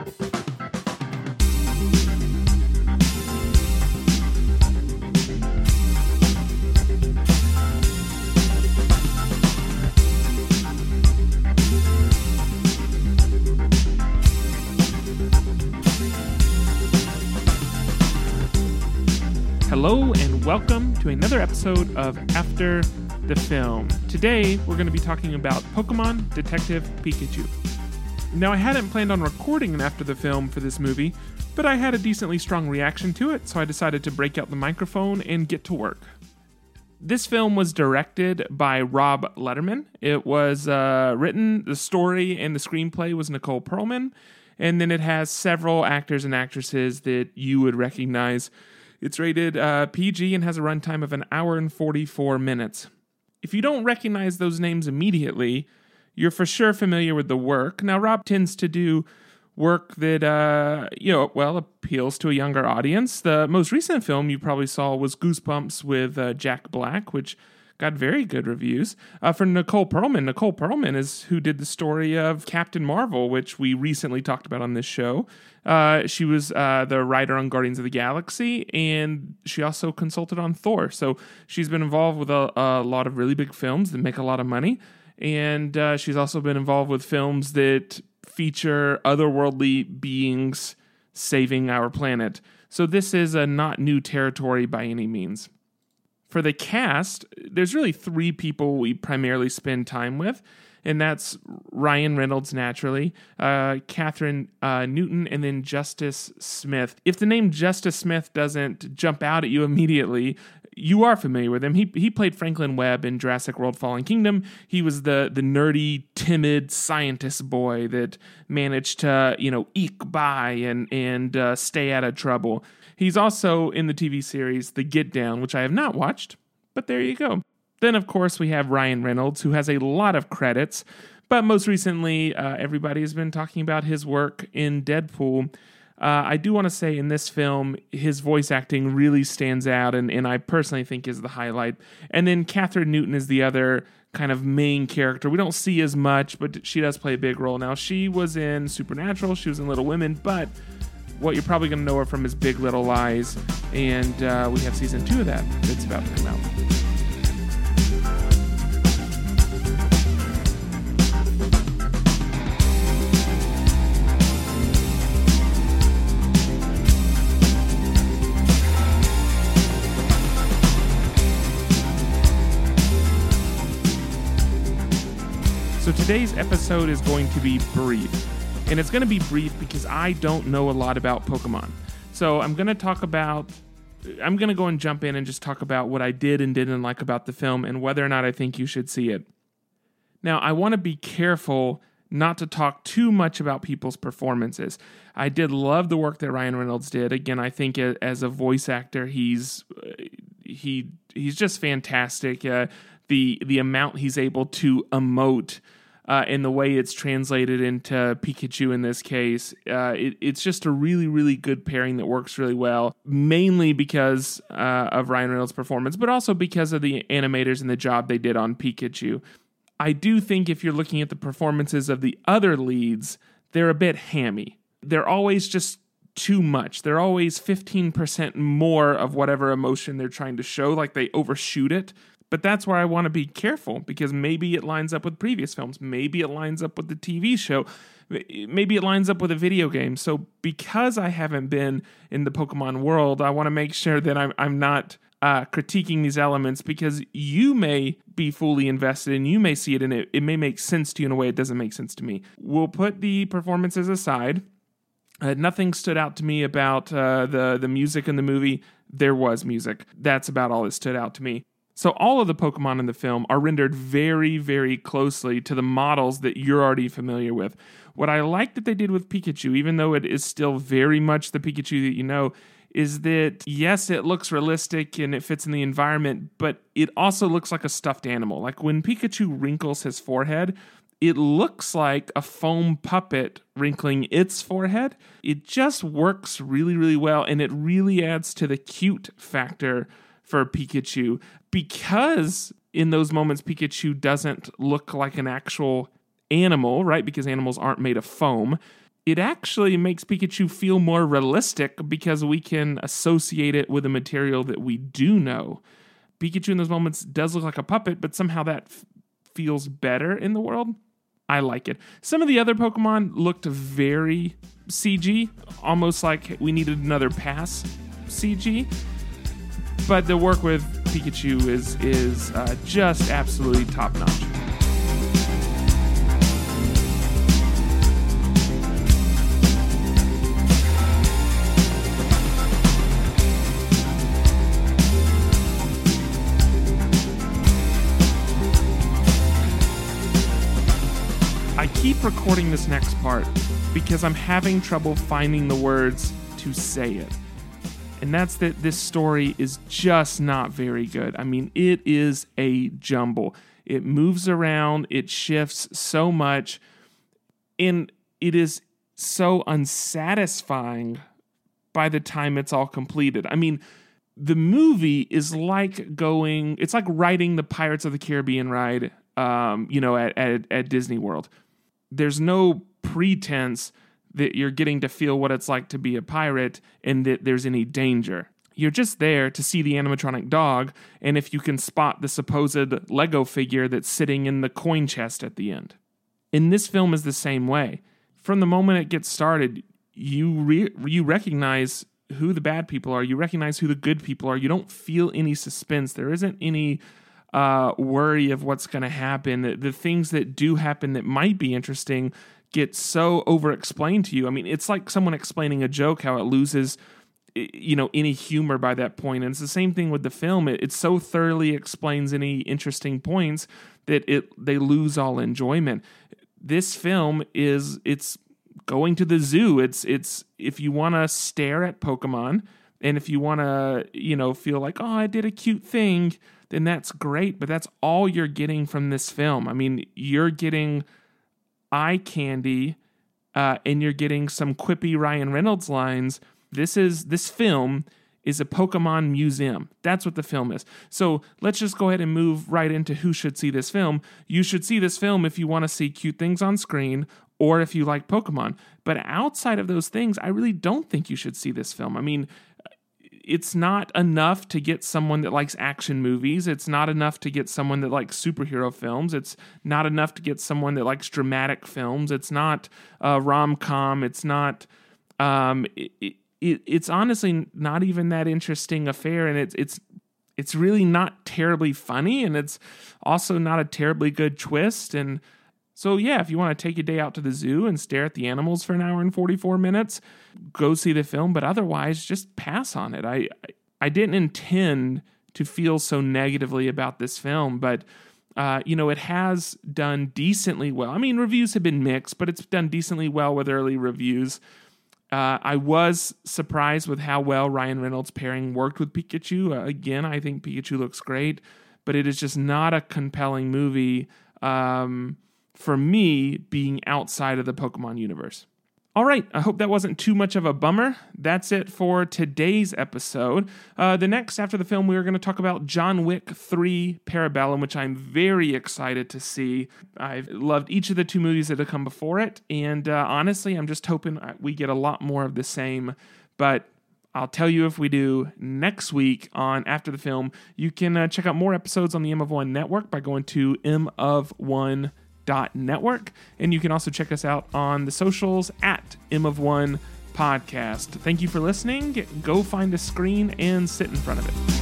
Hello and welcome to another episode of After the Film. Today we're going to be talking about Pokemon Detective Pikachu. Now, I hadn't planned on recording an After the Film for this movie, but I had a decently strong reaction to it, so I decided to break out the microphone and get to work. This film was directed by Rob Letterman. It was uh, written, the story and the screenplay was Nicole Perlman, and then it has several actors and actresses that you would recognize. It's rated uh, PG and has a runtime of an hour and 44 minutes. If you don't recognize those names immediately, you're for sure familiar with the work. Now, Rob tends to do work that, uh, you know, well, appeals to a younger audience. The most recent film you probably saw was Goosebumps with uh, Jack Black, which got very good reviews. Uh, for Nicole Perlman, Nicole Perlman is who did the story of Captain Marvel, which we recently talked about on this show. Uh, she was uh, the writer on Guardians of the Galaxy, and she also consulted on Thor. So she's been involved with a, a lot of really big films that make a lot of money. And uh, she's also been involved with films that feature otherworldly beings saving our planet. So this is a not new territory by any means. For the cast, there's really three people we primarily spend time with and that's Ryan Reynolds naturally, uh, Kathryn uh, Newton, and then Justice Smith. If the name Justice Smith doesn't jump out at you immediately, you are familiar with him. He he played Franklin Webb in Jurassic World: Fallen Kingdom. He was the the nerdy, timid scientist boy that managed to you know eke by and and uh, stay out of trouble. He's also in the TV series The Get Down, which I have not watched, but there you go. Then, of course, we have Ryan Reynolds, who has a lot of credits, but most recently, uh, everybody has been talking about his work in Deadpool. Uh, I do want to say in this film, his voice acting really stands out, and, and I personally think is the highlight. And then Kathryn Newton is the other kind of main character. We don't see as much, but she does play a big role. Now, she was in Supernatural, she was in Little Women, but what you're probably going to know her from is Big Little Lies, and uh, we have season two of that that's about to come out. Today's episode is going to be brief. And it's going to be brief because I don't know a lot about Pokemon. So I'm going to talk about I'm going to go and jump in and just talk about what I did and didn't like about the film and whether or not I think you should see it. Now, I want to be careful not to talk too much about people's performances. I did love the work that Ryan Reynolds did. Again, I think as a voice actor, he's he he's just fantastic. Uh, the the amount he's able to emote uh, and the way it's translated into Pikachu in this case, uh, it, it's just a really, really good pairing that works really well. Mainly because uh, of Ryan Reynolds' performance, but also because of the animators and the job they did on Pikachu. I do think if you're looking at the performances of the other leads, they're a bit hammy. They're always just too much. They're always 15% more of whatever emotion they're trying to show, like they overshoot it. But that's where I want to be careful because maybe it lines up with previous films. Maybe it lines up with the TV show. Maybe it lines up with a video game. So because I haven't been in the Pokemon world, I want to make sure that I'm, I'm not uh, critiquing these elements because you may be fully invested and you may see it and it, it may make sense to you in a way it doesn't make sense to me. We'll put the performances aside. Uh, nothing stood out to me about uh, the the music in the movie. There was music. That's about all that stood out to me. So all of the Pokemon in the film are rendered very, very closely to the models that you're already familiar with. What I like that they did with Pikachu, even though it is still very much the Pikachu that you know, is that yes, it looks realistic and it fits in the environment, but it also looks like a stuffed animal. Like when Pikachu wrinkles his forehead, it looks like a foam puppet wrinkling its forehead. It just works really, really well, and it really adds to the cute factor for Pikachu because in those moments Pikachu doesn't look like an actual animal, right? Because animals aren't made of foam. it actually makes Pikachu feel more realistic because we can associate it with a material that we do know. Pikachu in those moments does look like a puppet, but somehow that f- feels better in the world. I like it. Some of the other Pokemon looked very CG, almost like we needed another pass CG. But the work with Pikachu is is uh, just absolutely top notch. I keep recording this next part because I'm having trouble finding the words to say it. And that's that this story is just not very good. I mean, it is a jumble. It moves around, it shifts so much, and it is so unsatisfying by the time it's all completed. I mean, the movie is like going, it's like riding the Pirates of the Caribbean ride, um, you know, at, at, at Disney World there's no pretense that you're getting to feel what it's like to be a pirate and that there's any danger. You're just there to see the animatronic dog, and if you can spot the supposed Lego figure that's sitting in the coin chest at the end. In this film is the same way. From the moment it gets started, you re- you recognize who the bad people are. You recognize who the good people are. You don't feel any suspense. There isn't any uh, worry of what's going to happen. The, the things that do happen that might be interesting get so over explained to you. I mean, it's like someone explaining a joke how it loses you know any humor by that point and it's the same thing with the film it, it so thoroughly explains any interesting points that it they lose all enjoyment this film is it's going to the zoo it's it's if you want to stare at pokemon and if you want to you know feel like oh i did a cute thing then that's great. But that's all you're getting from this film. I mean, you're getting eye candy uh, and you're getting some quippy Ryan Reynolds lines. This is this film is a Pokemon museum. That's what the film is. So let's just go ahead and move right into who should see this film. You should see this film if you want to see cute things on screen or if you like Pokemon. But outside of those things, I really don't think you should see this film. I mean, it's not enough to get someone that likes action movies. It's not enough to get someone that likes superhero films. It's not enough to get someone that likes dramatic films. It's not a rom com. It's not. Um, it, it, it's honestly not even that interesting affair, and it's it's it's really not terribly funny, and it's also not a terribly good twist. And so, yeah, if you want to take a day out to the zoo and stare at the animals for an hour and 44 minutes, go see the film. But otherwise, just pass on it. I, I didn't intend to feel so negatively about this film, but. Uh, you know, it has done decently well. I mean, reviews have been mixed, but it's done decently well with early reviews. Uh, I was surprised with how well Ryan Reynolds' pairing worked with Pikachu. Uh, again, I think Pikachu looks great, but it is just not a compelling movie. Um, for me being outside of the Pokemon universe. All right, I hope that wasn't too much of a bummer. That's it for today's episode. Uh, the next, after the film, we are going to talk about John Wick 3 Parabellum, which I'm very excited to see. I've loved each of the two movies that have come before it, and uh, honestly, I'm just hoping we get a lot more of the same. But I'll tell you if we do next week on After the Film. You can uh, check out more episodes on the M of One network by going to M of One network. And you can also check us out on the socials at M of One Podcast. Thank you for listening. Go find a screen and sit in front of it.